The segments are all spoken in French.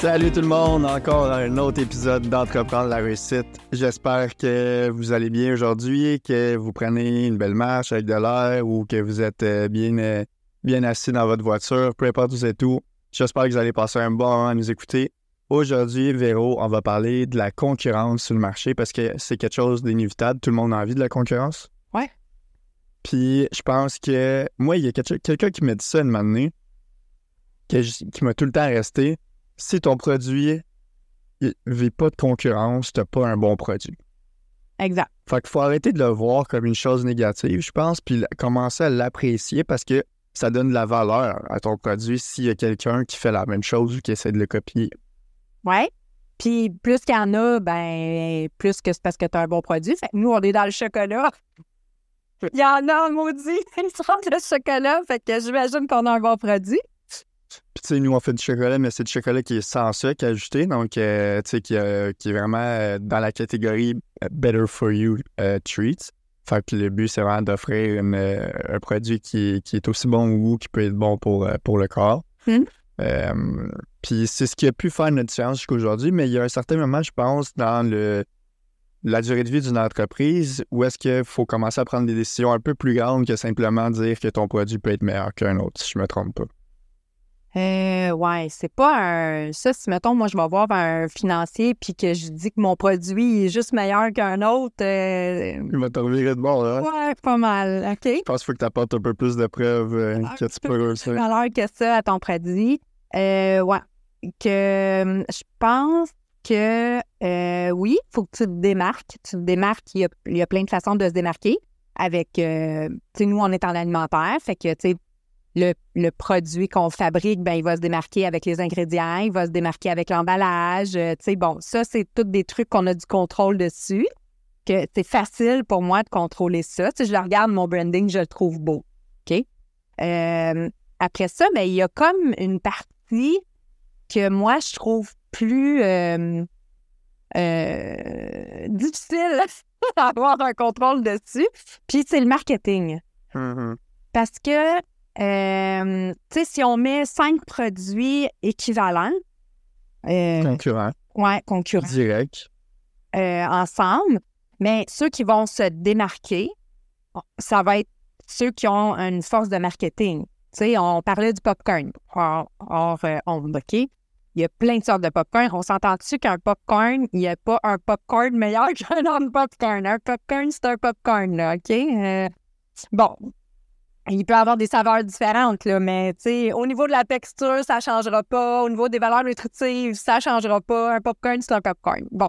Salut tout le monde, encore un autre épisode d'Entreprendre la réussite. J'espère que vous allez bien aujourd'hui, que vous prenez une belle marche avec de l'air ou que vous êtes euh, bien, euh, bien assis dans votre voiture, peu importe où vous êtes où. J'espère que vous allez passer un bon moment à nous écouter. Aujourd'hui, Véro, on va parler de la concurrence sur le marché parce que c'est quelque chose d'inévitable. Tout le monde a envie de la concurrence. Ouais. Puis je pense que moi, il y a quelqu'un qui m'a dit ça une année, qui m'a tout le temps resté si ton produit ne vit pas de concurrence, tu n'as pas un bon produit. Exact. Fait qu'il faut arrêter de le voir comme une chose négative, je pense, puis commencer à l'apprécier parce que ça donne de la valeur à ton produit s'il y a quelqu'un qui fait la même chose ou qui essaie de le copier. Ouais. Puis plus qu'il y en a, ben plus que c'est parce que tu as un bon produit. Fait que nous, on est dans le chocolat. Il y en a, maudit, ils sont le chocolat. Fait que j'imagine qu'on a un bon produit. Puis, tu sais, nous, on fait du chocolat, mais c'est du chocolat qui est sans sucre ajouté, donc, euh, tu sais, qui, euh, qui, est vraiment euh, dans la catégorie Better for You Treats. Fait que le but, c'est vraiment d'offrir un produit qui, qui, est aussi bon au goût, qui peut être bon pour, pour le corps. Hmm. puis c'est ce qui a pu faire notre différence jusqu'à aujourd'hui, mais il y a un certain moment, je pense, dans le, la durée de vie d'une entreprise où est-ce qu'il faut commencer à prendre des décisions un peu plus grandes que simplement dire que ton produit peut être meilleur qu'un autre, si je me trompe pas. Euh, ouais, c'est pas un. Ça, si mettons, moi, je vais voir un financier puis que je dis que mon produit est juste meilleur qu'un autre. Euh... Il va te revirer de bord, là. Ouais, pas mal. OK? Je pense qu'il faut que tu apportes un peu plus de preuves euh, que tu peux réussir. valeur que ça à ton produit. Euh, ouais. Que je pense que oui, il faut que tu te démarques. Tu te démarques, il y, a, il y a plein de façons de se démarquer. Avec, euh, tu sais, nous, on est en alimentaire, fait que, tu sais, le, produit qu'on fabrique, ben, il va se démarquer avec les ingrédients, il va se démarquer avec l'emballage. Euh, tu sais, bon, ça, c'est tous des trucs qu'on a du contrôle dessus, que c'est facile pour moi de contrôler ça. Si je regarde, mon branding, je le trouve beau. OK? Euh, après ça, ben, il y a comme une partie que moi, je trouve plus euh, difficile d'avoir un contrôle dessus. Puis, c'est le marketing. Mm-hmm. Parce que euh, tu sais, si on met cinq produits équivalents. Euh, concurrents. Oui, concurrents. Direct. Euh, ensemble, mais ceux qui vont se démarquer, ça va être ceux qui ont une force de marketing. Tu sais, on parlait du popcorn hors, hors onde, OK? Il y a plein de sortes de popcorn. On s'entend-tu qu'un popcorn, il n'y a pas un popcorn meilleur qu'un autre popcorn? Un popcorn, c'est un popcorn, là, OK? bon, il peut avoir des saveurs différentes, là, mais au niveau de la texture, ça ne changera pas. Au niveau des valeurs nutritives, ça ne changera pas. Un popcorn, c'est un popcorn. Bon.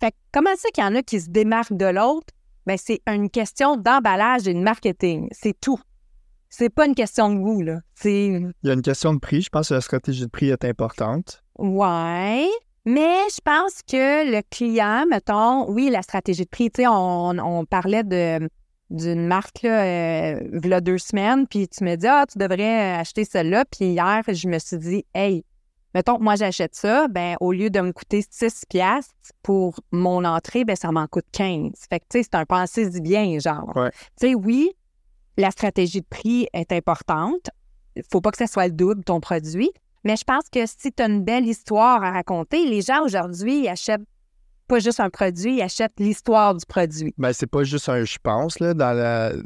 Fait comment c'est qu'il y en a qui se démarquent de l'autre? Ben, c'est une question d'emballage et de marketing. C'est tout. C'est pas une question de goût, là. Il y a une question de prix. Je pense que la stratégie de prix est importante. Ouais. Mais je pense que le client, mettons, oui, la stratégie de prix, tu sais, on parlait de d'une marque là, euh, il y a deux semaines, puis tu me dis Ah, tu devrais acheter celle-là. Puis hier, je me suis dit Hey, mettons que moi j'achète ça, ben au lieu de me coûter 6 piastres pour mon entrée, ben ça m'en coûte 15. Fait que tu sais, c'est un pensée du bien, genre. Tu sais, oui, la stratégie de prix est importante. Il faut pas que ça soit le double ton produit. Mais je pense que si tu as une belle histoire à raconter, les gens aujourd'hui achètent pas juste un produit, ils achètent l'histoire du produit. Ben, c'est pas juste un je pense, là, dans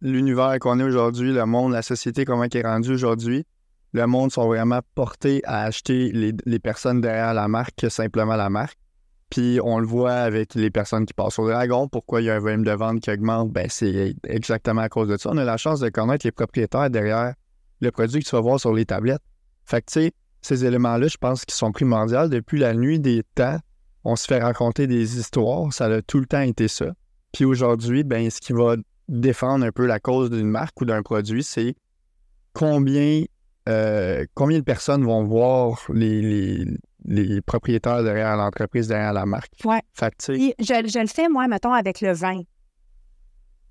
l'univers qu'on est aujourd'hui, le monde, la société, comment elle est rendue aujourd'hui. Le monde sont vraiment portés à acheter les, personnes derrière la marque que simplement la marque. Puis on le voit avec les personnes qui passent au Dragon. Pourquoi il y a un volume de vente qui augmente? Ben, c'est exactement à cause de ça. On a la chance de connaître les propriétaires derrière le produit que tu vas voir sur les tablettes. Fait que, tu sais, ces éléments-là, je pense qu'ils sont primordiaux depuis la nuit des temps on se fait raconter des histoires, ça a tout le temps été ça. Puis aujourd'hui, ben, ce qui va défendre un peu la cause d'une marque ou d'un produit, c'est combien, euh, combien de personnes vont voir les, les, propriétaires derrière l'entreprise, derrière la marque. Je, je, le fais, moi, mettons, avec le vin.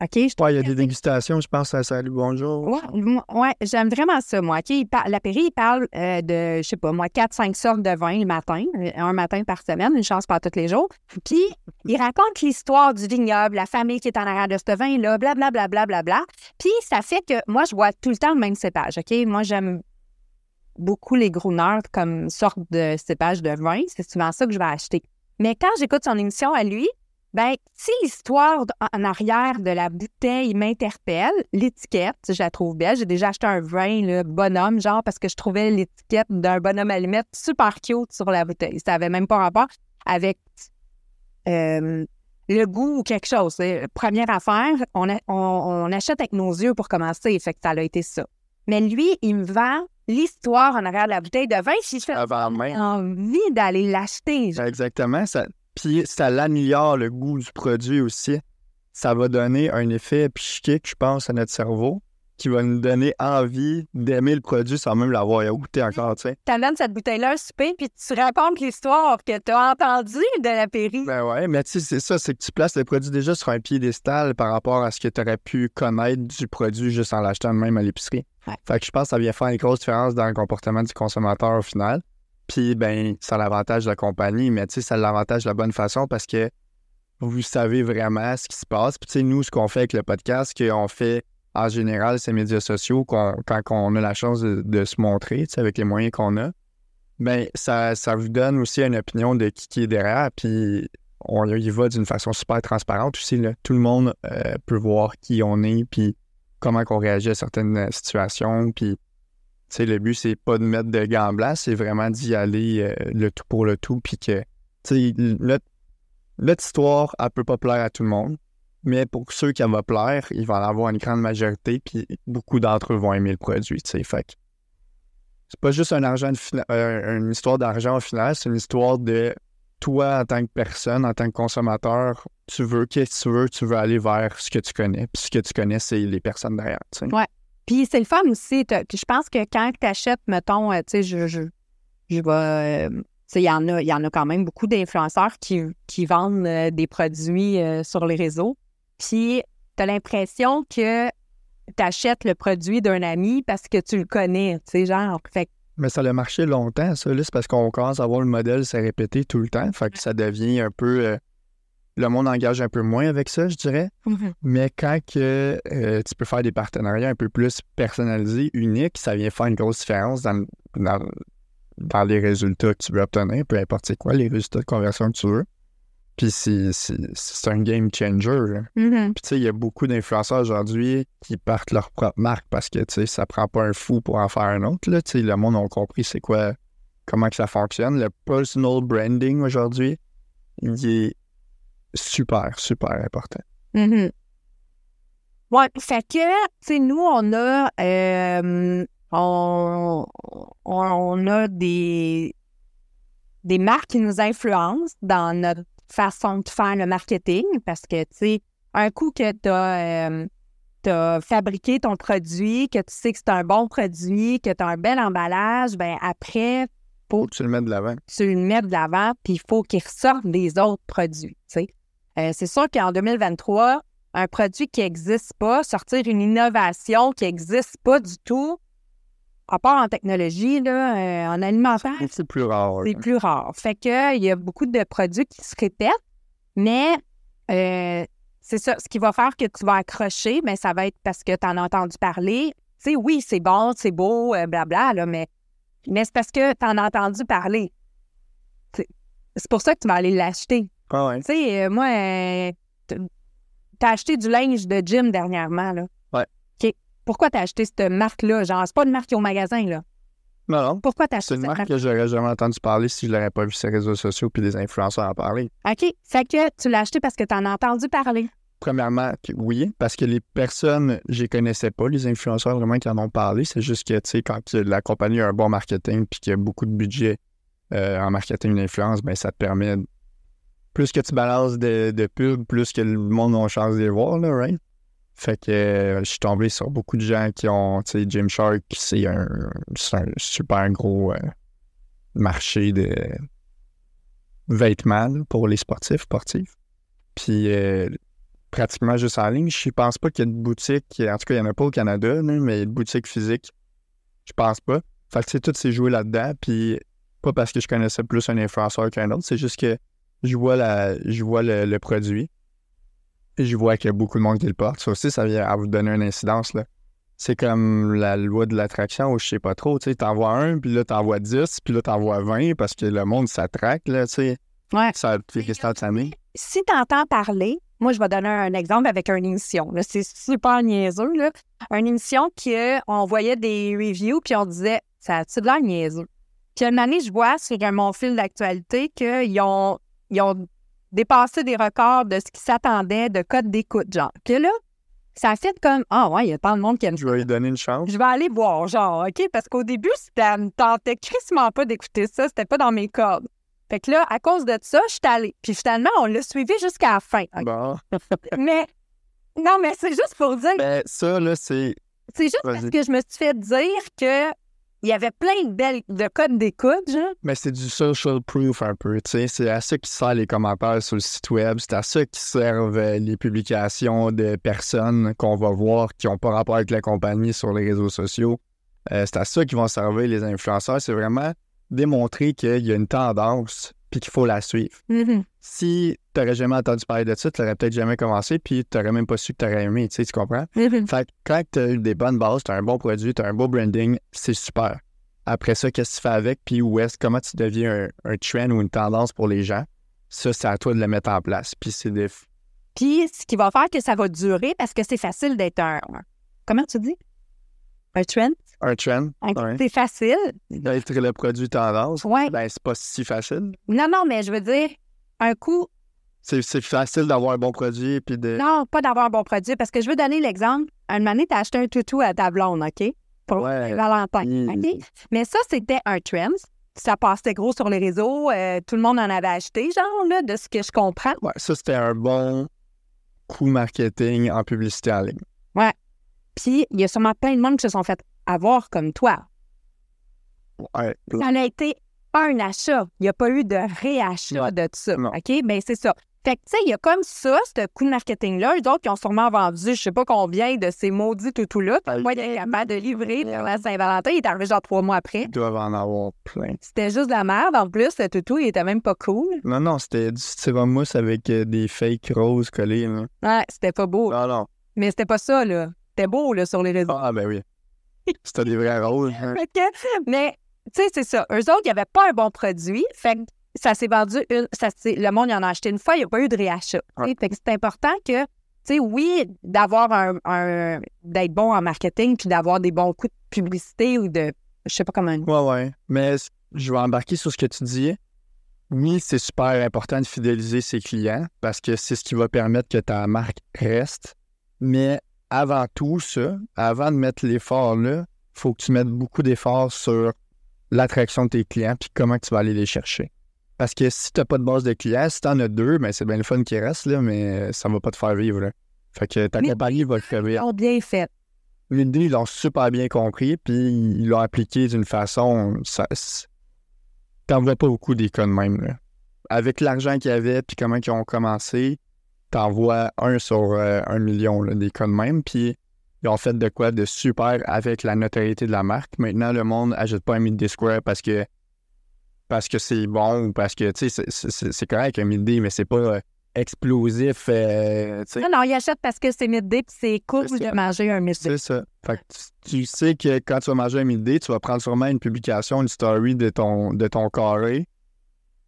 OK? il y a des dégustations, je pense à Salut Bonjour. Oui, ouais, j'aime vraiment ça, moi. OK? Il la Péri, il parle euh, de, je sais pas, moi, 4-5 sortes de vin le matin, euh, un matin par semaine, une chance pas tous les jours. Puis, il raconte l'histoire du vignoble, la famille qui est en arrière de ce vin-là, blablabla, bla, bla, bla, Puis, ça fait que moi, je vois tout le temps le même cépage, OK? Moi, j'aime beaucoup les grouners comme sorte de cépage de vin. C'est souvent ça que je vais acheter. Mais quand j'écoute son émission à lui, ben, si l'histoire en arrière de la bouteille m'interpelle, l'étiquette, je la trouve belle. J'ai déjà acheté un vin, le bonhomme, genre, parce que je trouvais l'étiquette d'un bonhomme allumette super cute sur la bouteille. Ça avait même pas rapport avec euh, le goût ou quelque chose. Première affaire, on, on, achète avec nos yeux pour commencer, fait que ça a été ça. Mais lui, il me vend l'histoire en arrière de la bouteille de vin. Si je fais envie d'aller l'acheter. Exactement. Ça, puis ça l'améliore le goût du produit aussi. Ça va donner un effet psychique, je pense, à notre cerveau qui va nous donner envie d'aimer le produit sans même l'avoir goûté encore, tu sais. T'amènes cette bouteille-là un souper, puis tu racontes l'histoire que tu as entendue de la péri. Ben ouais, mais tu sais, c'est ça, c'est que tu places le produit déjà sur un piédestal par rapport à ce que tu aurais pu connaître du produit juste en l'achetant même à l'épicerie. Fait que je pense que ça vient faire une grosse différence dans le comportement du consommateur au final. Puis, ben, ça l'avantage de la compagnie, mais tu sais, ça l'avantage de la bonne façon parce que vous savez vraiment ce qui se passe. Puis, tu sais, nous, ce qu'on fait avec le podcast, qu'on fait en général, ces médias sociaux, quand on a la chance de, se montrer, avec les moyens qu'on a, bien, ça, ça vous donne aussi une opinion de qui, est derrière, puis on y va d'une façon super transparente aussi. Tout le monde euh, peut voir qui on est, puis comment on réagit à certaines situations, puis le but, c'est pas de mettre de gants blancs, c'est vraiment d'y aller euh, le tout pour le tout, puis que, tu sais, notre histoire, elle peut pas plaire à tout le monde. Mais pour ceux qui va plaire, il va en avoir une grande majorité, puis beaucoup d'entre eux vont aimer le produit. Fait que c'est pas juste un argent euh, une histoire d'argent au final, c'est une histoire de toi en tant que personne, en tant que consommateur, tu veux, qu'est-ce que tu veux? Tu veux aller vers ce que tu connais. Puis ce que tu connais, c'est les personnes derrière. Ouais. Puis c'est le fun aussi. Puis je pense que quand tu achètes, mettons, euh, tu sais, je, je, je vais. Euh, il y, en a, y en a quand même beaucoup d'influenceurs qui, qui vendent des produits sur les réseaux. Puis, tu as l'impression que tu achètes le produit d'un ami parce que tu le connais, tu sais, genre. Fait mais ça a marché longtemps, ça. c'est parce qu'on commence à voir le modèle s'est répété tout le temps. Fait que ça devient un peu. Le monde engage un peu moins avec ça, je dirais. Mm-hmm. Mais quand que, euh, tu peux faire des partenariats un peu plus personnalisés, uniques, ça vient faire une grosse différence dans, dans les résultats que tu veux obtenir, peu importe c'est quoi les résultats de conversion que tu veux. Puis c'est un game changer. Mm-hmm. Puis tu sais, il y a beaucoup d'influenceurs aujourd'hui qui partent leur propre marque parce que tu sais, ça prend pas un fou pour en faire un autre. Là. Tu sais, le monde a compris c'est quoi, comment que ça fonctionne. Le personal branding aujourd'hui, il est super, super important. Ouais, fait que, tu sais, nous, on a, euh, on, on a des, des marques qui nous influencent dans notre façon de faire le marketing parce que, tu sais, un coup que tu as, euh, fabriqué ton produit, que tu sais que c'est un bon produit, que tu as un bel emballage, ben après, faut que tu le mettes de l'avant. Tu le mets de l'avant, puis il faut qu'il ressorte des autres produits, tu sais. Euh, c'est sûr qu'en 2023, un produit qui n'existe pas, sortir une innovation qui n'existe pas du tout, à part en technologie, là, euh, en alimentaire. C'est plus rare. C'est plus rare. Fait que il y a beaucoup de produits qui se répètent, mais euh, c'est ça. Ce qui va faire que tu vas accrocher, mais ça va être parce que tu en as entendu parler. Tu sais, oui, c'est bon, c'est beau, euh, blabla, là, mais, mais c'est parce que tu en as entendu parler. C'est pour ça que tu vas aller l'acheter. Ah ouais. Tu sais, moi, t'as acheté du linge de gym dernièrement, là. Pourquoi t'as acheté cette marque-là? Genre, c'est pas une marque qui est au magasin, là. Non, non. Pourquoi t'as acheté cette? C'est une marque que j'aurais jamais entendu parler si je l'aurais pas vu sur les réseaux sociaux puis des influenceurs en parler. OK. Fait que tu l'as acheté parce que tu en as entendu parler. Premièrement, oui, parce que les personnes, je les connaissais pas, les influenceurs vraiment qui en ont parlé. C'est juste que, tu sais, quand la compagnie a un bon marketing puis qu'il y a beaucoup de budget euh, en marketing d'influence, ben ça te permet, plus que tu balances de, de pubs, plus que le monde a chance de les voir, là, right? Fait que euh, je suis tombé sur beaucoup de gens qui ont, tu sais, Gymshark, c'est un, un, super gros euh, marché de vêtements pour les sportifs, sportifs. Puis euh, pratiquement juste en ligne. Je pense pas qu'il y ait de boutique, en tout cas, il n'y en a pas au Canada, mais de boutique physique, je pense pas. Fait que, tu sais, tout s'est joué là-dedans. Puis pas parce que je connaissais plus un influenceur qu'un autre, c'est juste que je vois, la, je vois le produit je vois qu'il y a beaucoup de monde qui le porte. Ça aussi, ça vient à vous donner une incidence. Là. c'est comme la loi de l'attraction ou je sais pas trop. Tu sais, t'envoies un, puis là, t'envoies 10, puis là, t'envoies 20 parce que le monde s'attraque, là, tu sais. Ouais. Ça fait que de s'amener. Si tu entends parler, moi, je vais donner un exemple avec une émission. là. C'est super niaiseux. Là. Une émission qu'on voyait des reviews, puis on disait, ça a-tu de l'air niaiseux? Puis une année, je vois sur mon fil d'actualité qu'ils ont, ils ont dépassé des records de ce qui s'attendait de code d'écoute, genre. Que là, ça a fait comme, ah ouais, il y a tant de monde qui aime Je vais lui donner une chance. je vais aller voir, genre, OK? Parce qu'au début, ça me tentait crissement pas d'écouter ça. C'était pas dans mes cordes. Fait que là, à cause de ça, je suis allée. Puis finalement, on l'a suivi jusqu'à la fin. Bon. Mais, non, mais c'est juste pour dire, Ben, ça, là, c'est. c'est juste parce que je me suis fait dire que il y avait plein de belles de codes d'écoute, genre. Mais c'est du social proof un peu, tu sais. C'est à ça qui sert les commentaires sur le site web. C'est à ça qui servent euh, les publications de personnes qu'on va voir qui n'ont pas rapport avec la compagnie sur les réseaux sociaux. Euh, c'est à ça qu'ils vont servir les influenceurs. C'est vraiment démontrer qu'il y a une tendance puis qu'il faut la suivre. Si tu n'aurais jamais entendu parler de ça, tu n'aurais peut-être jamais commencé puis tu n'aurais même pas su que tu aurais aimé, tu sais, tu comprends? Mhm. Fait que quand tu as eu des bonnes bases, tu as un bon produit, tu as un beau branding, c'est super. Après ça, qu'est-ce que tu fais avec? Puis où est-ce, comment tu deviens un, un trend ou une tendance pour les gens? Ça, c'est à toi de le mettre en place. Puis c'est des. Puis, ce qui va faire que ça va durer parce que c'est facile d'être un. Comment tu dis? Un trend? Un trend. Un- ouais. C'est facile. D'être le produit tendance. Ouais. Ben, c'est pas si facile. Non, non, mais je veux dire, un coup, C'est, c'est facile d'avoir un bon produit puis de. Non, pas d'avoir un bon produit, parce que je veux donner l'exemple. Une année, tu as acheté un toutou à ta blonde, OK? Pour Ouais. Valentin, Mm. OK? Mais ça, c'était un trend. Ça passait gros sur les réseaux. euh, tout le monde en avait acheté, genre, là, de ce que je comprends. Ouais, ça, c'était un bon coup marketing en publicité en ligne. Puis, il y a sûrement plein de monde qui se sont fait avoir comme toi. Ouais. Ça a été un achat. Il n'y a pas eu de réachat de ça. Non. OK? Bien, c'est ça. Fait que, tu sais, il y a comme ça, ce coup de marketing-là. Eux autres, ils ont sûrement vendu, je sais pas combien de ces maudits toutous-là. Moi, il est capable de livrer pour la Saint-Valentin. Il est arrivé genre trois mois après. Ils doivent en avoir plein. C'était juste de la merde. En plus, le toutou, il était même pas cool. Non, non, c'était du styro mousse avec euh, des fake roses collées. Là. Ouais, c'était pas beau. Non, non. Mais c'était pas ça, là. C'était beau, là, sur les réseaux. Ah, ben oui. C'était des vrais roses. hein. Mais, tu sais, c'est ça. Eux autres, il n'y avait pas un bon produit. Fait que ça s'est vendu une. Ça, le monde, il en a acheté une fois, il n'y a pas eu de réachat. Ouais. Fait que c'est important que, tu sais, oui, d'avoir un. un- d'être bon en marketing puis d'avoir des bons coups de publicité ou de. Je sais pas comment. Ouais, ouais. Mais je vais embarquer sur ce que tu dis. Oui, c'est super important de fidéliser ses clients parce que c'est ce qui va permettre que ta marque reste. Mais avant tout ça, avant de mettre l'effort là, il faut que tu mettes beaucoup d'efforts sur l'attraction de tes clients puis comment tu vas aller les chercher. Parce que si tu n'as pas de base de clients, si tu en as deux, ben c'est bien le fun qui reste, là, mais ça va pas te faire vivre. là. Fait que ta compagnie va te faire. Ils ont bien fait. L'idée, ils l'ont super bien compris, puis ils l'ont appliqué d'une façon. Ça, T'en vois pas beaucoup des cas de même. Là. Avec l'argent qu'il y avait, puis comment ils ont commencé, t'en vois un sur euh, un million là, des cas de même, puis ils ont fait de quoi de super avec la notoriété de la marque. Maintenant, le monde n'achète pas un Midday Square parce que parce que c'est bon ou parce que, tu sais, c'est- correct un Midday, mais c'est pas euh, explosif, euh. Non, non, ils achètent parce que c'est midday puis c'est cool ça. de manger un midday. C'est ça. Fait que tu, tu sais que quand tu vas manger un midi, tu vas prendre sûrement une publication, une story de ton, de ton carré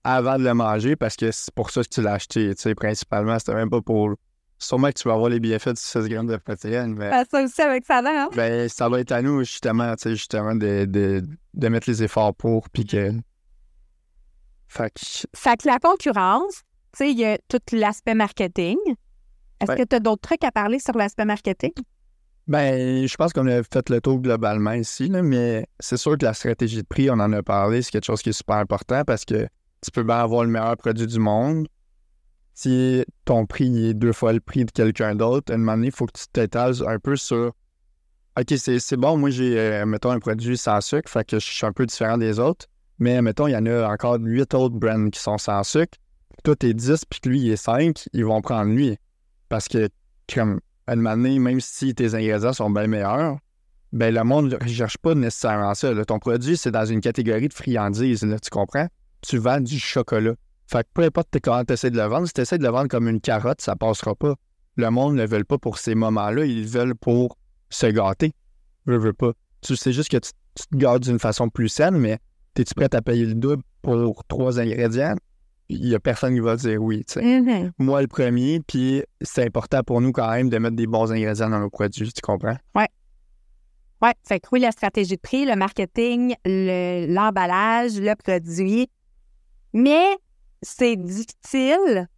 avant de le manger parce que c'est pour ça que tu l'as acheté. Tu sais, principalement, c'était même pas pour. Sûrement que tu vas avoir les bienfaits du 16 grammes de protéines, mais Fais ça aussi avec ça hein? ben, ça va être à nous, justement, tu sais, justement, de, de, de mettre les efforts pour, puis que. Fait que. Fait que la concurrence, tu sais, il y a tout l'aspect marketing. Est-ce Ouais. que tu as d'autres trucs à parler sur l'aspect marketing? Ben, je pense qu'on a fait le tour globalement ici, là, mais c'est sûr que la stratégie de prix, on en a parlé, c'est quelque chose qui est super important parce que tu peux bien avoir le meilleur produit du monde. Si ton prix est deux fois le prix de quelqu'un d'autre, à un moment donné, il faut que tu t'étales un peu sur OK, c'est bon, moi j'ai, euh, mettons, un produit sans sucre, fait que je suis un peu différent des autres, mais mettons, il y en a encore huit autres brands qui sont sans sucre. Toi, t'es 10, puis que lui, il est 5, ils vont prendre lui. Parce que, comme, à un moment donné, même si tes ingrédients sont bien meilleurs, ben le monde ne recherche pas nécessairement ça. Ton produit, c'est dans une catégorie de friandises, tu comprends? Tu vends du chocolat. Fait que peu importe comment tu essaies de le vendre, si tu essaies de le vendre comme une carotte, ça passera pas. Le monde ne le veut pas pour ces moments-là, ils le veulent pour se gâter. Je veux pas. Tu sais juste que tu, tu te gardes d'une façon plus saine, mais es-tu prête à payer le double pour trois ingrédients? Il y a personne qui va dire oui. Mhm. Moi, le premier, puis c'est important pour nous quand même de mettre des bons ingrédients dans nos produits, tu comprends? Oui, fait que oui, la stratégie de prix, le marketing, le- l'emballage, le, produit. Mais c'est difficile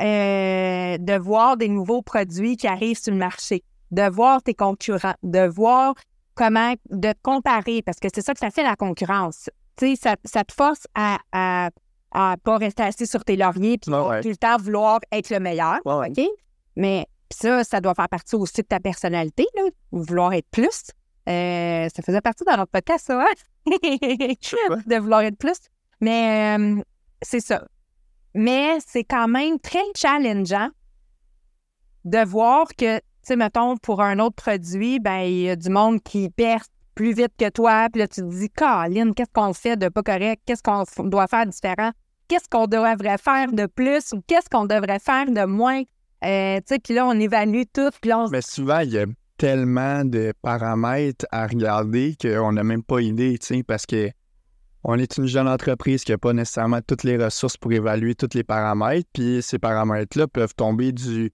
euh, de voir des nouveaux produits qui arrivent sur le marché, de voir tes concurrents, de voir comment, de te comparer, parce que c'est ça que ça fait la concurrence. Tu sais, ça, ça te force à, à, à pas rester assis sur tes lauriers puis ouais. tout le temps vouloir être le meilleur. Ouais. OK? Mais ça, ça doit faire partie aussi de ta personnalité, là, vouloir être plus. Euh, ça faisait partie de notre podcast, ça, hein? de vouloir être plus. Mais euh, c'est ça. Mais c'est quand même très challengeant de voir que, tu sais, mettons, pour un autre produit, ben il y a du monde qui perce plus vite que toi. Puis là, tu te dis, Caroline, qu'est-ce qu'on fait de pas correct? Qu'est-ce qu'on doit faire différent? Qu'est-ce qu'on devrait faire de plus ou qu'est-ce qu'on devrait faire de moins? Euh, tu sais, puis là, on évalue tout. Puis on Mais souvent, il y a tellement de paramètres à regarder qu'on n'a même pas idée, tu sais, parce que on est une jeune entreprise qui n'a pas nécessairement toutes les ressources pour évaluer tous les paramètres, puis ces paramètres-là peuvent tomber du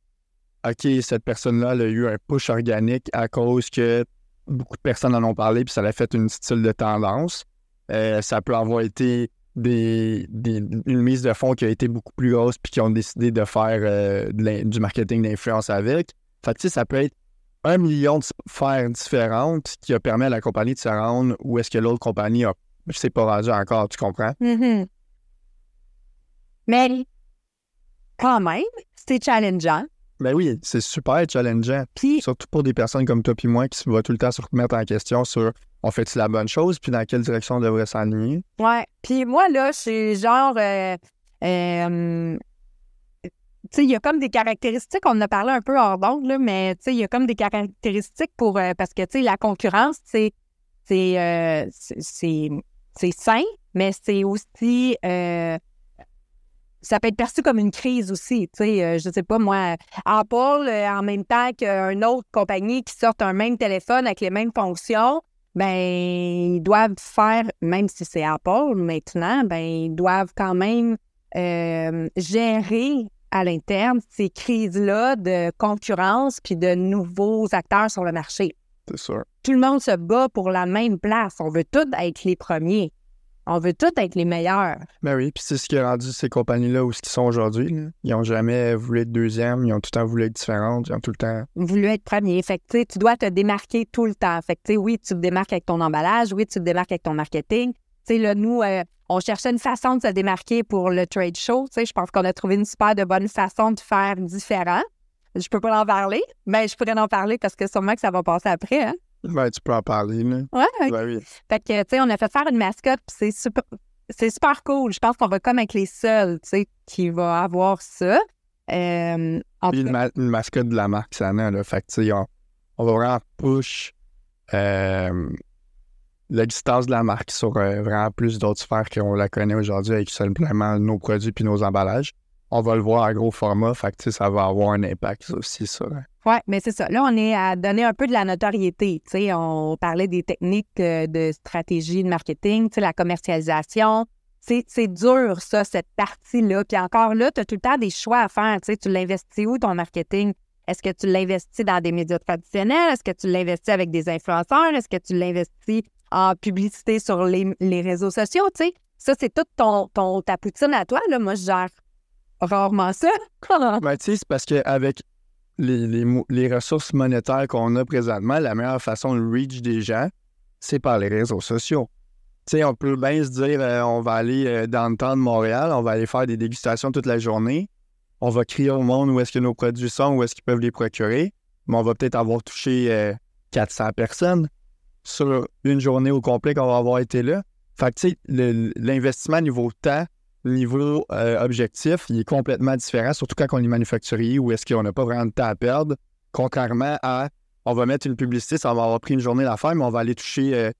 OK, cette personne-là a eu un push organique à cause que beaucoup de personnes en ont parlé, puis ça a fait une style de tendance. Euh, ça peut avoir été des, une mise de fonds qui a été beaucoup plus grosse, puis qui ont décidé de faire euh, du marketing d'influence avec. Fait que, ça peut être un million de sphères différentes qui a permis à la compagnie de se rendre où est-ce que l'autre compagnie a, je sais pas rendu encore, tu comprends? Mhm. Mais quand même, c'est challengeant. Ben oui, c'est super challengeant. Puis, Surtout pour des personnes comme toi puis moi qui se voient tout le temps se remettre en question sur on fait-tu la bonne chose, puis dans quelle direction on devrait s'enligner. ouais. Puis moi, là, je suis genre. euh, euh, tu sais, il y a comme des caractéristiques, on en a parlé un peu hors d'onde, là, mais tu sais, il y a comme des caractéristiques pour. euh, parce que, tu sais, la concurrence, c'est. C'est. euh, c'est- c'est c'est sain, mais c'est aussi. euh, ça peut être perçu comme une crise aussi. Tu sais, euh, je sais pas, moi, Apple, euh, en même temps qu'une autre compagnie qui sort un même téléphone avec les mêmes fonctions, ben, ils doivent faire, même si c'est Apple maintenant, ben, ils doivent quand même euh, gérer à l'interne ces crises-là de concurrence puis de nouveaux acteurs sur le marché. C'est sûr. Tout le monde se bat pour la même place. On veut tous être les premiers. On veut tous être les meilleurs. Ben oui, puis c'est ce qui a rendu ces compagnies-là où ce qu'ils sont aujourd'hui. là. Ils n'ont jamais voulu être deuxième, ils ont tout le temps voulu être différentes, ils ont tout le temps. voulu être premier. Fait que, tu dois te démarquer tout le temps. Fait que, oui, tu te démarques avec ton emballage, oui, tu te démarques avec ton marketing. Tu sais, là, nous, euh, on cherchait une façon de se démarquer pour le trade show. Tu sais, je pense qu'on a trouvé une super de bonne façon de faire différent. Je peux pas en parler, mais je pourrais en parler parce que sûrement que ça va passer après. Hein? Ben, tu peux en parler, là. Ouais, Ben oui. Fait que, tu sais, on a fait faire une mascotte, c'est super, c'est super cool. Je pense qu'on va comme être les seuls, tu sais, qui va avoir ça. Euh, en Puis une, cas, ma- une mascotte de la marque Sana, là. Fait que, tu sais, on, on va vraiment push euh, l'existence de la marque sur euh, vraiment plus d'autres sphères qu'on la connaît aujourd'hui avec simplement nos produits puis nos emballages. On va le voir à gros format, fait que, ça va avoir un impact aussi, ça. là. Oui, mais c'est ça. Là, on est à donner un peu de la notoriété. On parlait des techniques euh, de stratégie de marketing, la commercialisation. C'est, dur, ça, cette partie-là. Puis encore là, tu as tout le temps des choix à faire. Tu l'investis où, ton marketing? Est-ce que tu l'investis dans des médias traditionnels? Est-ce que tu l'investis avec des influenceurs? Est-ce que tu l'investis en publicité sur les, les réseaux sociaux? Ça, c'est toute ton, ton, ta poutine à toi. Là. Moi, je gère rarement ça. Ben, tu sais, c'est parce qu'avec les, les, ressources monétaires qu'on a présentement, la meilleure façon de reach des gens, c'est par les réseaux sociaux. Tu sais, on peut bien se dire, euh, on va aller euh, dans le temps de Montréal, on va aller faire des dégustations toute la journée, on va crier au monde où est-ce que nos produits sont, où est-ce qu'ils peuvent les procurer, mais on va peut-être avoir touché euh, 400 personnes sur une journée au complet qu'on va avoir été là. Fait que, tu sais, l'investissement niveau temps, niveau euh, objectif, il est complètement différent, surtout quand on est manufacturier où est-ce qu'on n'a pas vraiment de temps à perdre, contrairement à on va mettre une publicité, ça va avoir pris une journée d'affaires, mais on va aller toucher, euh,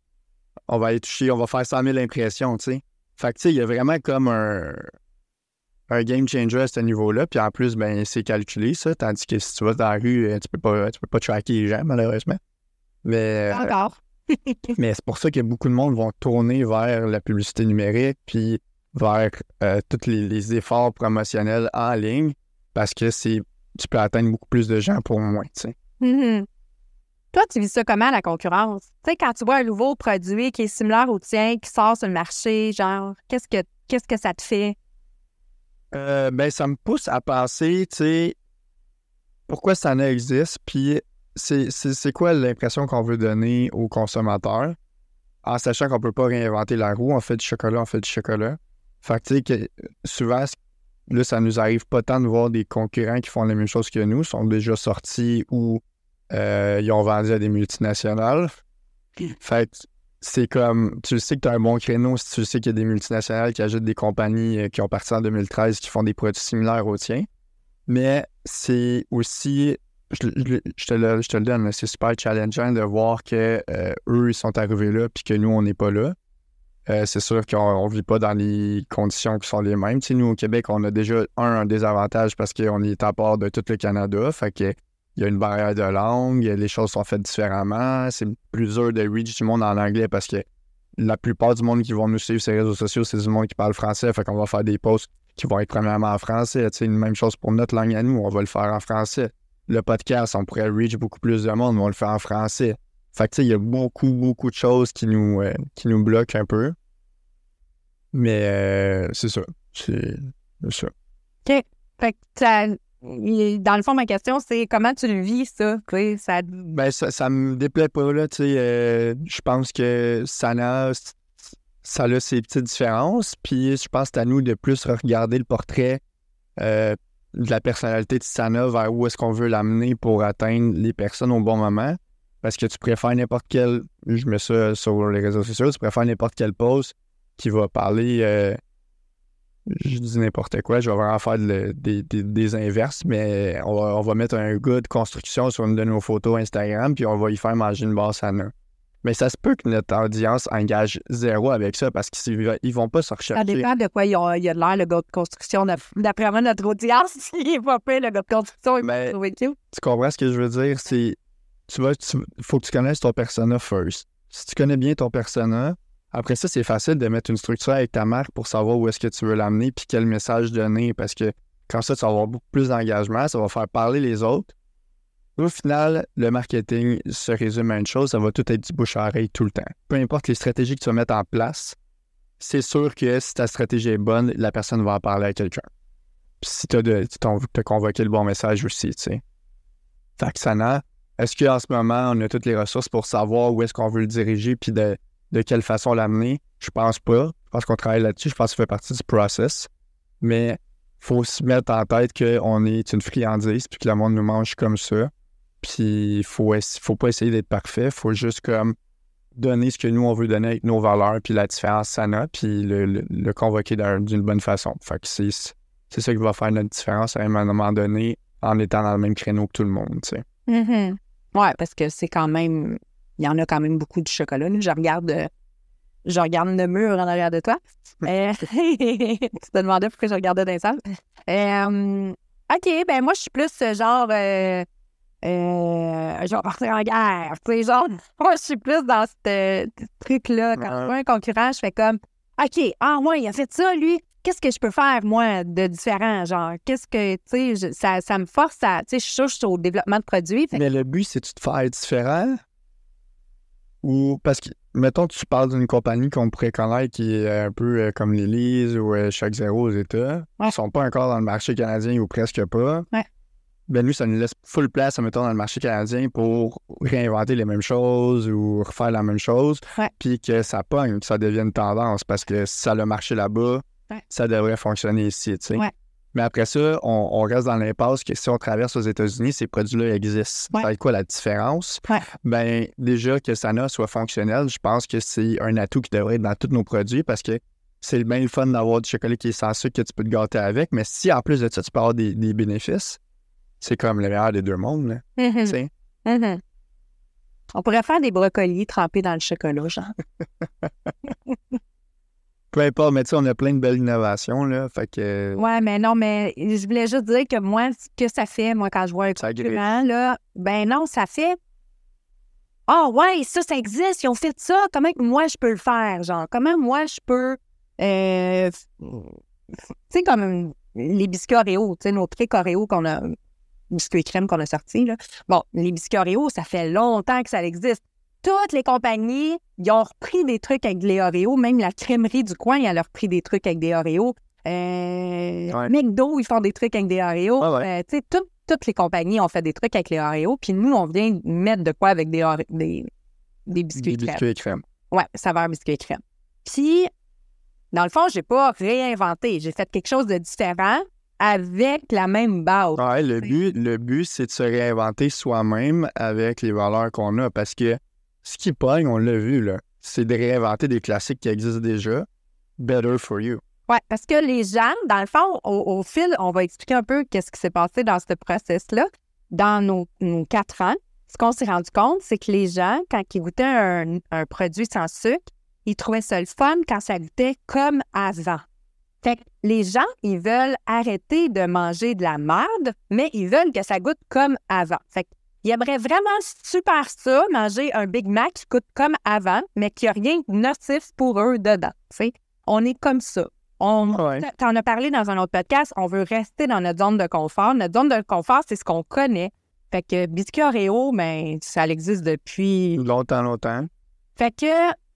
on va aller toucher, on va faire 100 000 impressions, tu sais. Fait que, tu sais, il y a vraiment comme un, un game changer à ce niveau-là, puis en plus, ben, c'est calculé, ça, tandis que si tu vas dans la rue, euh, tu peux pas, tu peux pas tracker les gens, malheureusement. Mais, Encore. mais c'est pour ça que beaucoup de monde vont tourner vers la publicité numérique, puis vers euh, tous les, les efforts promotionnels en ligne, parce que c'est tu peux atteindre beaucoup plus de gens pour moins, tu sais. Mhm. Toi, tu vis ça comment, la concurrence? Tu sais, quand tu vois un nouveau produit qui est similaire au tien, qui sort sur le marché, genre, qu'est-ce que, qu'est-ce que ça te fait? Euh, ben, ça me pousse à penser, tu sais, pourquoi ça existe, puis c'est, quoi l'impression qu'on veut donner aux consommateurs, en sachant qu'on peut pas réinventer la roue, on fait du chocolat, on fait du chocolat. Fait que, souvent, là, ça nous arrive pas tant de voir des concurrents qui font la même chose que nous, sont déjà sortis ou euh, ils ont vendu à des multinationales. Fait c'est comme, tu sais que tu as un bon créneau si tu sais qu'il y a des multinationales qui ajoutent des compagnies euh, qui ont parti en 2013 qui font des produits similaires aux tiens. Mais c'est aussi, je, te le, je te le donne, c'est super challengeant de voir que euh, eux, ils sont arrivés là puis que nous, on n'est pas là. Euh, c'est sûr qu'on ne vit pas dans les conditions qui sont les mêmes. Tu sais, nous, au Québec, on a déjà, un, désavantage parce qu'on est à part de tout le Canada. Fait que il y a une barrière de langue, les choses sont faites différemment. C'est plus dur de reach du monde en anglais parce que la plupart du monde qui vont nous suivre sur les réseaux sociaux, c'est du monde qui parle français. Fait qu'on va faire des posts qui vont être premièrement en français. Sais, une même chose pour notre langue à nous, on va le faire en français. Le podcast, on pourrait reach beaucoup plus de monde, mais on le fait en français. Fait que il y a beaucoup, beaucoup de choses qui nous, euh, qui nous bloquent un peu. Mais euh, c'est ça. C'est ça. Fait que ça- dans le fond, ma question, c'est comment tu le vis, ça? Ça Ben, ça, ça me déplaît pas, là, euh, je pense que Sana, c- ça a ses petites différences. Puis je pense que c'est à nous de plus regarder le portrait euh, de la personnalité de Sana vers où est-ce qu'on veut l'amener pour atteindre les personnes au bon moment. Parce que tu préfères n'importe quel, je mets ça sur les réseaux sociaux, tu préfères n'importe quel post qui va parler, euh, je dis n'importe quoi, je vais vraiment faire de- des, des- des inverses, mais on va, on va mettre un gars de construction sur une de nos photos Instagram, puis on va y faire manger une barre Sana. Mais ça se peut que notre audience engage zéro avec ça parce qu'ils ils vont pas se Ça rechercher. dépend de quoi il y a, de l'air, le gars de construction. D'ap- D'après moi, notre audience, il est pas fait, le gars de construction, il Mais- va trouver cute. Tu comprends ce que je veux dire? C'est. Tu vas. tu- faut que tu connaisses ton persona first. Si tu connais bien ton persona, après ça, c'est facile de mettre une structure avec ta marque pour savoir où est-ce que tu veux l'amener puis quel message donner parce que comme ça, tu vas avoir beaucoup plus d'engagement, ça va faire parler les autres. Au final, le marketing se résume à une chose, ça va tout être du bouche à oreille tout le temps. Peu importe les stratégies que tu vas mettre en place, c'est sûr que si ta stratégie est bonne, la personne va en parler à quelqu'un. Puis si tu as, convoqué le bon message aussi, tu sais. Fait que Sana, est-ce qu'en ce moment, on a toutes les ressources pour savoir où est-ce qu'on veut le diriger puis de, de quelle façon l'amener? Je pense pas. Je pense qu'on travaille là-dessus. Je pense que ça fait partie du process. Mais faut se mettre en tête qu'on est une friandise puis que le monde nous mange comme ça. Puis il faut, faut pas essayer d'être parfait. faut juste comme donner ce que nous, on veut donner avec nos valeurs puis la différence Sana puis le, convoquer d'un- d'une bonne façon. Fait que c'est ça qui va faire notre différence à un moment donné en étant dans le même créneau que tout le monde, tu sais. Mhm. Ouais, parce que c'est quand même. Il y en a quand même beaucoup de chocolat. là. Je regarde. euh, Je regarde le mur en arrière de toi. Euh, tu te demandais pourquoi je regardais dans les salles. Euh, OK, ben moi, je suis plus euh, genre. Euh, je vais partir en guerre. Tu sais, genre, moi, je suis plus dans ce truc-là. Quand je vois un concurrent, je fais comme OK, ah, ouais, il a fait ça, lui. Qu'est-ce que je peux faire, moi, de différent? Genre, qu'est-ce que, tu sais, ça, ça me force à. Tu sais, je suis au développement de produits. fait Mais le but, c'est-tu de faire différent? Ou parce que, mettons, tu parles d'une compagnie qu'on pourrait connaître qui est un peu euh, comme l'Élise ou euh, Chaque Zéro aux États, Ouais. qui sont pas encore dans le marché canadien ou presque pas. Ouais. Ben nous, ça nous laisse full place, mettons, dans le marché canadien pour réinventer les mêmes choses ou refaire la même chose, puis que ça pogne, que ça devienne tendance, parce que si ça a marché là-bas, ça devrait fonctionner ici, tu sais. Mais après ça, on, on reste dans l'impasse que si on traverse aux États-Unis, ces produits-là existent. Ouais. Être quoi la différence? Ouais. Ben, déjà que Sana soit fonctionnel, je pense que c'est un atout qui devrait être dans tous nos produits parce que c'est bien le fun d'avoir du chocolat qui est sans sucre que tu peux te gâter avec. Mais si en plus de ça, tu peux avoir des, des bénéfices, c'est comme le meilleur des deux mondes. là, Mhm. Mhm. On pourrait faire des brocolis trempés dans le chocolat, genre. Peu importe, mais tu sais, on a plein de belles innovations. Là, fait que Ouais, mais non, mais je voulais juste dire que moi, ce que ça fait, moi, quand je vois un concurrent, là, ben non, ça fait. Ah ouais, ça, ça existe, ils ont fait ça, comment moi je peux le faire, genre, comment moi je peux, euh, tu sais, comme les biscuits Oreo, tu sais, nos trucs Oreo qu'on a, biscuits crème qu'on a sortis, là. Bon, les biscuits Oreo, ça fait longtemps que ça existe. Toutes les compagnies, ils ont repris des trucs avec les Oreos, même la crèmerie du coin, elle a repris des trucs avec des Oreos. Euh, McDo, ils font des trucs avec des Oreos. Euh, toutes les compagnies ont fait des trucs avec les Oreos, puis nous, on vient mettre de quoi avec des, des, des biscuits des biscuits crème. Ouais, saveur biscuit crème. Puis, dans le fond, j'ai pas réinventé. J'ai fait quelque chose de différent avec la même base. Ouais, le but, le but, c'est de se réinventer soi-même avec les valeurs qu'on a. Parce que ce qui pogne, on l'a vu, là, c'est de réinventer des classiques qui existent déjà. Better for you. Oui, parce que les gens, dans le fond, au, fil, on va expliquer un peu qu'est-ce qui s'est passé dans ce process-là. Dans nos, quatre ans, ce qu'on s'est rendu compte, c'est que les gens, quand ils goûtaient un, produit sans sucre, ils trouvaient ça le fun quand ça goûtait comme avant. Fait que les gens, ils veulent arrêter de manger de la merde, mais ils veulent que ça goûte comme avant. Fait qu'ils aimeraient vraiment super ça, manger un Big Mac qui goûte comme avant, mais qui a rien de nocif pour eux dedans. On est comme ça. On, en as parlé dans un autre podcast, on veut rester dans notre zone de confort. Notre zone de confort, c'est ce qu'on connaît. Fait que biscuit Oreo, ben, ça existe depuis... Longtemps, longtemps. Fait que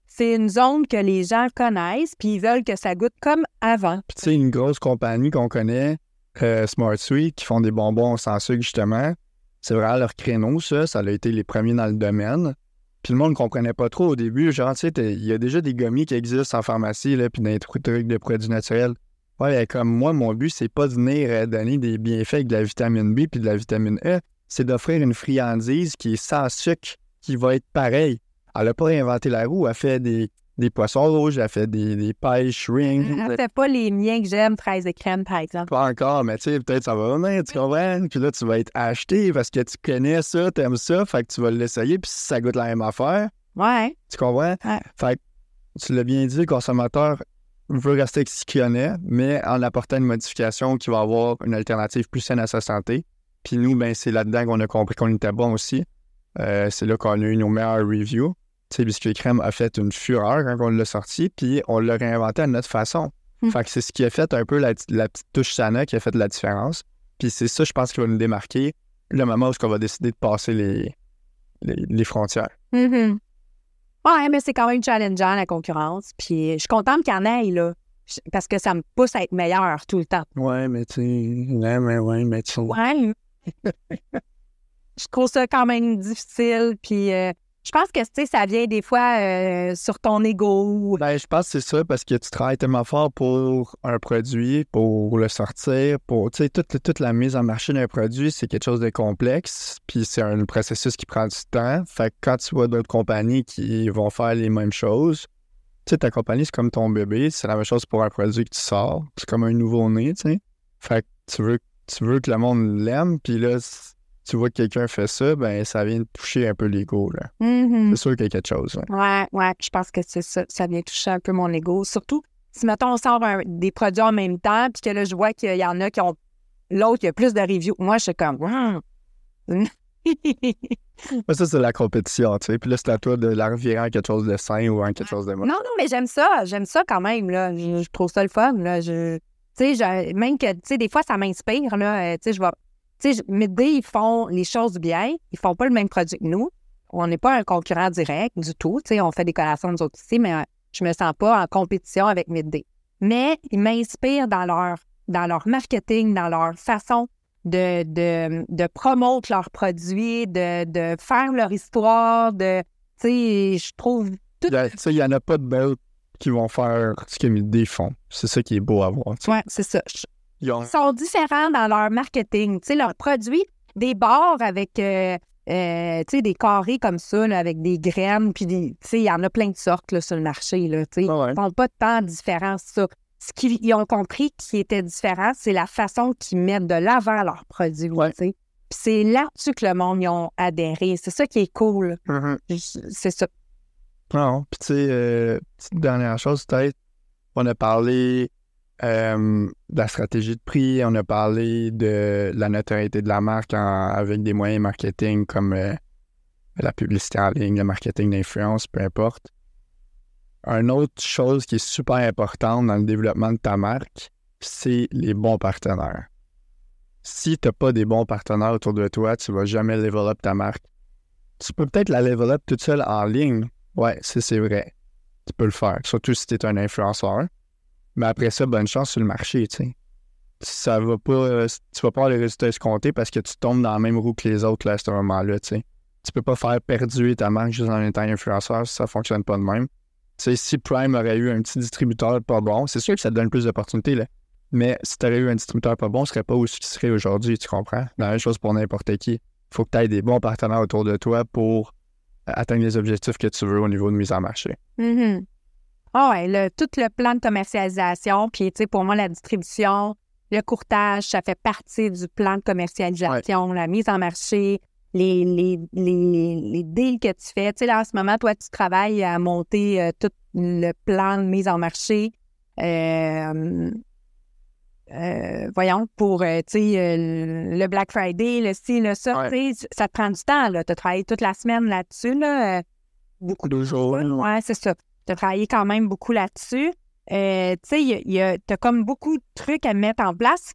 c'est une zone que les gens connaissent, puis ils veulent que ça goûte comme avant. Puis tu sais, une grosse compagnie qu'on connaît, euh, Smart Sweet, qui font des bonbons sans sucre, justement, c'est vraiment leur créneau, ça. Ça a été les premiers dans le domaine. Puis le monde ne comprenait pas trop au début. Genre, tu sais, il y a déjà des gommis qui existent en pharmacie, là, puis les trucs de produits naturels. Ouais, comme moi, mon but, c'est pas de venir euh, donner des bienfaits avec de la vitamine B puis de la vitamine E. C'est d'offrir une friandise qui est sans sucre, qui va être pareille. Elle n'a pas inventé la roue. Elle fait des, des poissons rouges, elle fait des, des pailles shrink. Elle fait pas les miens que j'aime, 13 et crème, par exemple. Pas encore, mais tu sais, peut-être ça va venir, tu comprends? Puis là, tu vas être acheté parce que tu connais ça, tu aimes ça, fait que tu vas l'essayer, puis si ça goûte la même affaire. Ouais. Tu comprends? Ouais. Fait que tu l'as bien dit, le consommateur veut rester avec ce qu'il connaît, mais en apportant une modification qui va avoir une alternative plus saine à sa santé. Puis nous, ben, c'est là-dedans qu'on a compris qu'on était bon aussi. Euh, c'est là qu'on a eu nos meilleures reviews sais, Biscuit Crème a fait une fureur quand on l'a sorti, puis on l'a réinventé à notre façon. Hmm. Fait que c'est ce qui a fait un peu la, petite touche Sana qui a fait la différence. Puis c'est ça, je pense, qui va nous démarquer le moment où on va décider de passer les, les, frontières. Mm-hmm. Ouais, mais c'est quand même challengeant, la concurrence. Puis je suis contente qu'il y en ait, là. Parce que ça me pousse à être meilleur tout le temps. Ouais, mais tu ouais, mais ouais, mais tu Ouais. je trouve ça quand même difficile. Puis euh, je pense que ça vient des fois euh, sur ton ego. Ben, je pense que c'est ça parce que tu travailles tellement fort pour un produit, pour le sortir, pour toute, toute la mise en marché d'un produit, c'est quelque chose de complexe, puis c'est un processus qui prend du temps. Fait que quand tu vois d'autres compagnies qui vont faire les mêmes choses, tu sais, ta compagnie, c'est comme ton bébé, c'est la même chose pour un produit que tu sors. C'est comme un nouveau-né, tu sais. Fait que tu veux, tu veux que le monde l'aime, puis là, tu vois que quelqu'un fait ça, ben ça vient toucher un peu l'ego. là. Mm-hmm. C'est sûr qu'il y a quelque chose. Ouais, ouais, je pense que c'est ça. Ça vient toucher un peu mon ego. Surtout si, mettons, on sort des produits en même temps, puis que là, je vois qu'il y en a qui ont. L'autre, il y a plus de reviews. Moi, je suis comme. ça, c'est la compétition, tu sais. Puis là, c'est à toi de la revirer en quelque chose de sain ou en quelque chose de. Non, non, mais j'aime ça. J'aime ça quand même, là. Je, trouve ça le fun, là. Je... Tu sais, même que, tu sais, des fois, ça m'inspire, là. Euh, tu sais, je vais tu sais, Midday, ils font les choses bien. Ils font pas le même produit que nous. On n'est pas un concurrent direct du tout. Tu sais, on fait des collations nous autres ici, mais euh, je me sens pas en compétition avec Midday. Mais ils m'inspirent dans leur, dans leur marketing, dans leur façon de, de, de promouvoir leurs produits, de, de faire leur histoire, de, tu sais, je trouve tout... Il n'y en a pas de belles qui vont faire ce que Midday font. C'est ça qui est beau à voir. Oui, c'est ça. Ils sont différents dans leur marketing. Tu sais, leurs produits, des bars avec euh, euh, tu sais, des carrés comme ça, avec des graines, puis tu sais, il y en a plein de sortes là, sur le marché. Là, tu sais. Ils font pas tant de différence, ça. Ce qu'ils ont compris qui était différent, c'est la façon qu'ils mettent de l'avant leurs produits. tu sais. Puis c'est là-dessus que le monde y ont adhéré. C'est ça qui est cool. Mm-hmm. C'est ça. Non, puis tu sais, euh, petite dernière chose, peut-être, on a parlé euh, la stratégie de prix, on a parlé de la notoriété de la marque avec des moyens marketing comme euh, la publicité en ligne, le marketing d'influence, peu importe. Une autre chose qui est super importante dans le développement de ta marque, c'est les bons partenaires. Si tu n'as pas des bons partenaires autour de toi, tu ne vas jamais level ta marque. Tu peux peut-être la level up toute seule en ligne. Ouais, c'est vrai. Tu peux le faire, surtout si tu es un influenceur. Mais après ça, bonne chance sur le marché, tu sais. Ça va pas, tu vas pas avoir les résultats escomptés parce que tu tombes dans la même roue que les autres là, à ce moment-là, tu sais. Tu peux pas faire perduer ta marque juste en étant influenceur si ça fonctionne pas de même. Si Prime aurait eu un petit distributeur pas bon, c'est sûr que ça te donne plus d'opportunités, là. Mais si tu aurais eu un distributeur pas bon, ce serait pas où tu serais aujourd'hui, tu comprends? La même chose pour n'importe qui. Faut que tu aies des bons partenaires autour de toi pour atteindre les objectifs que tu veux au niveau de mise en marché. Mm Ah ouais, le, tout le plan de commercialisation, puis tu sais, pour moi, la distribution, le courtage, ça fait partie du plan de commercialisation, la mise en marché, les, les, les, deals que tu fais. Tu sais, là, en ce moment, toi, tu travailles à monter euh, tout le plan de mise en marché. Euh, euh, voyons, pour, tu sais, le Black Friday, le ci, le ça, ça te prend du temps, là. Tu as travaillé toute la semaine là-dessus, là. beaucoup de jours. Oui, c'est ça. Tu as travaillé quand même beaucoup là-dessus. Euh, tu sais, tu as comme beaucoup de trucs à mettre en place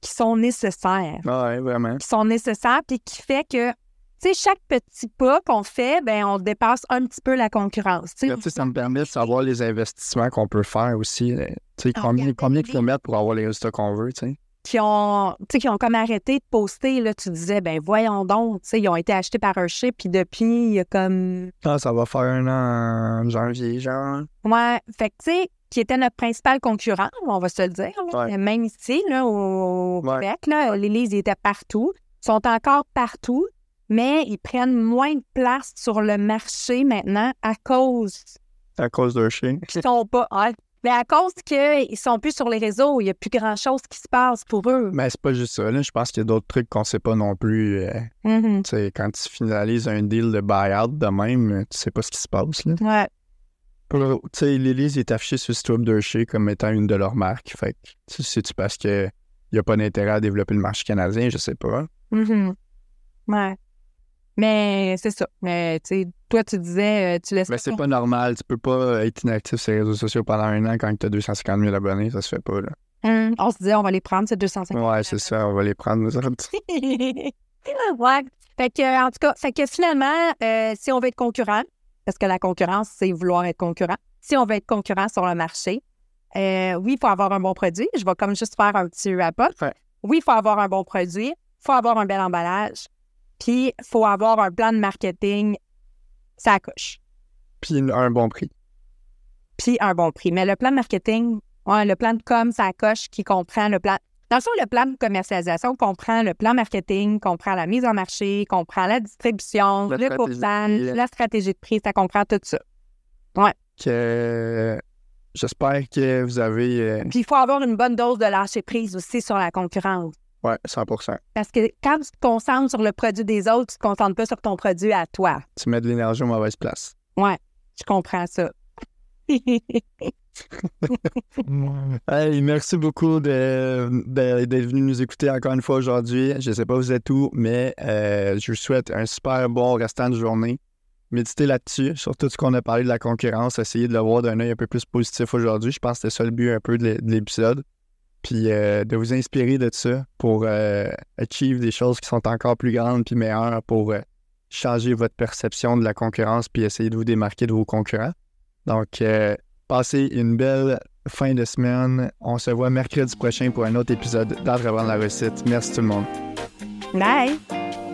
qui sont nécessaires. Ah oui, vraiment. Qui sont nécessaires, puis qui fait que, tu sais, chaque petit pas qu'on fait, ben on dépasse un petit peu la concurrence. ça me permet de savoir les investissements qu'on peut faire aussi. Tu sais, ah, combien, combien de kilomètres pour avoir les résultats qu'on veut, tu sais qui ont, qui ont comme arrêté de poster, là, tu disais, ben voyons donc, ils ont été achetés par un chip, puis depuis, il y a comme... Ah, ça va faire un an en janvier, genre. Ouais, fait que, tu sais, qui était notre principal concurrent, on va se le dire. Même ici, là, au Québec, là, les ils étaient partout. Ils sont encore partout, mais ils prennent moins de place sur le marché maintenant à cause... À cause d'un chien. Ils sont pas... Mais à cause qu'ils sont plus sur les réseaux, il n'y a plus grand-chose qui se passe pour eux. Mais c'est pas juste ça. Là. Je pense qu'il y a d'autres trucs qu'on ne sait pas non plus. Euh, mm-hmm. Quand tu finalises un deal de buyout de même, tu sais pas ce qui se passe. Là. Ouais. Lily est affichée sur chez comme étant une de leurs marques. Fait que, c'est-tu parce qu'il n'y a pas d'intérêt à développer le marché canadien? Je sais pas. Mm-hmm. Ouais. Mais c'est ça. Mais tu sais, toi, tu disais, euh, tu laisses. Mais c'est pas normal. Tu peux pas être inactif sur les réseaux sociaux pendant un an quand tu as 250 000 abonnés. Ça se fait pas, là. Hum, on se disait, on va les prendre, ces 250 000. Ouais, c'est ça. On va les prendre, nous autres. ouais. Fait que, en tout cas, fait que finalement, euh, si on veut être concurrent, parce que la concurrence, c'est vouloir être concurrent. Si on veut être concurrent sur le marché, euh, oui, il faut avoir un bon produit. Je vais comme juste faire un petit wrap-up. Oui, il faut avoir un bon produit. Il faut avoir un bel emballage. Puis, il faut avoir un plan de marketing, ça coche. Puis un bon prix. Puis un bon prix. Mais le plan de marketing, ouais, le plan de com, ça coche qui comprend le plan. Dans le fond, le plan de commercialisation comprend le plan marketing, comprend la mise en marché, comprend la distribution, le courtage, la stratégie de prix, ça comprend tout ça. Ouais. Que... J'espère que vous avez. Euh, Puis il faut avoir une bonne dose de lâcher prise aussi sur la concurrence. Oui, 100% Parce que quand tu te concentres sur le produit des autres, tu ne te concentres pas sur ton produit à toi. Tu mets de l'énergie aux mauvaises places. Oui, je comprends ça. hey, merci beaucoup d'être venu nous écouter encore une fois aujourd'hui. Je ne sais pas vous êtes où, mais euh, je vous souhaite un super bon restant de journée. Méditez là-dessus, sur tout ce qu'on a parlé de la concurrence, essayez de le voir d'un œil un peu plus positif aujourd'hui. Je pense que c'était ça le but un peu de l'épisode puis euh, de vous inspirer de ça pour euh, achieve des choses qui sont encore plus grandes puis meilleures pour euh, changer votre perception de la concurrence puis essayer de vous démarquer de vos concurrents. Donc, passez une belle fin de semaine. On se voit mercredi prochain pour un autre épisode d'Entreprendre la recette. Merci tout le monde. Bye!